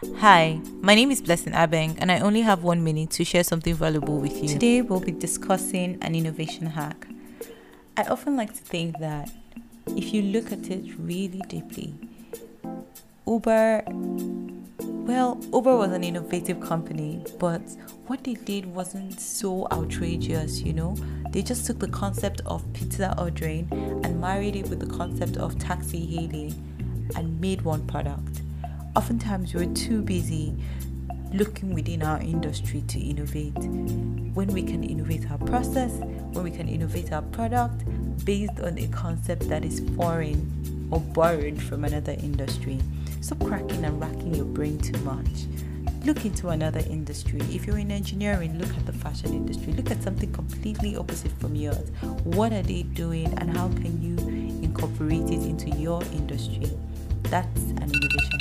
Hi, my name is Blessing Abeng, and I only have one minute to share something valuable with you. Today, we'll be discussing an innovation hack. I often like to think that if you look at it really deeply, Uber, well, Uber was an innovative company, but what they did wasn't so outrageous, you know? They just took the concept of pizza ordering and married it with the concept of taxi hailing and made one product. Oftentimes, we're too busy looking within our industry to innovate. When we can innovate our process, when we can innovate our product based on a concept that is foreign or borrowed from another industry. Stop cracking and racking your brain too much. Look into another industry. If you're in engineering, look at the fashion industry. Look at something completely opposite from yours. What are they doing and how can you incorporate it into your industry? That's an innovation.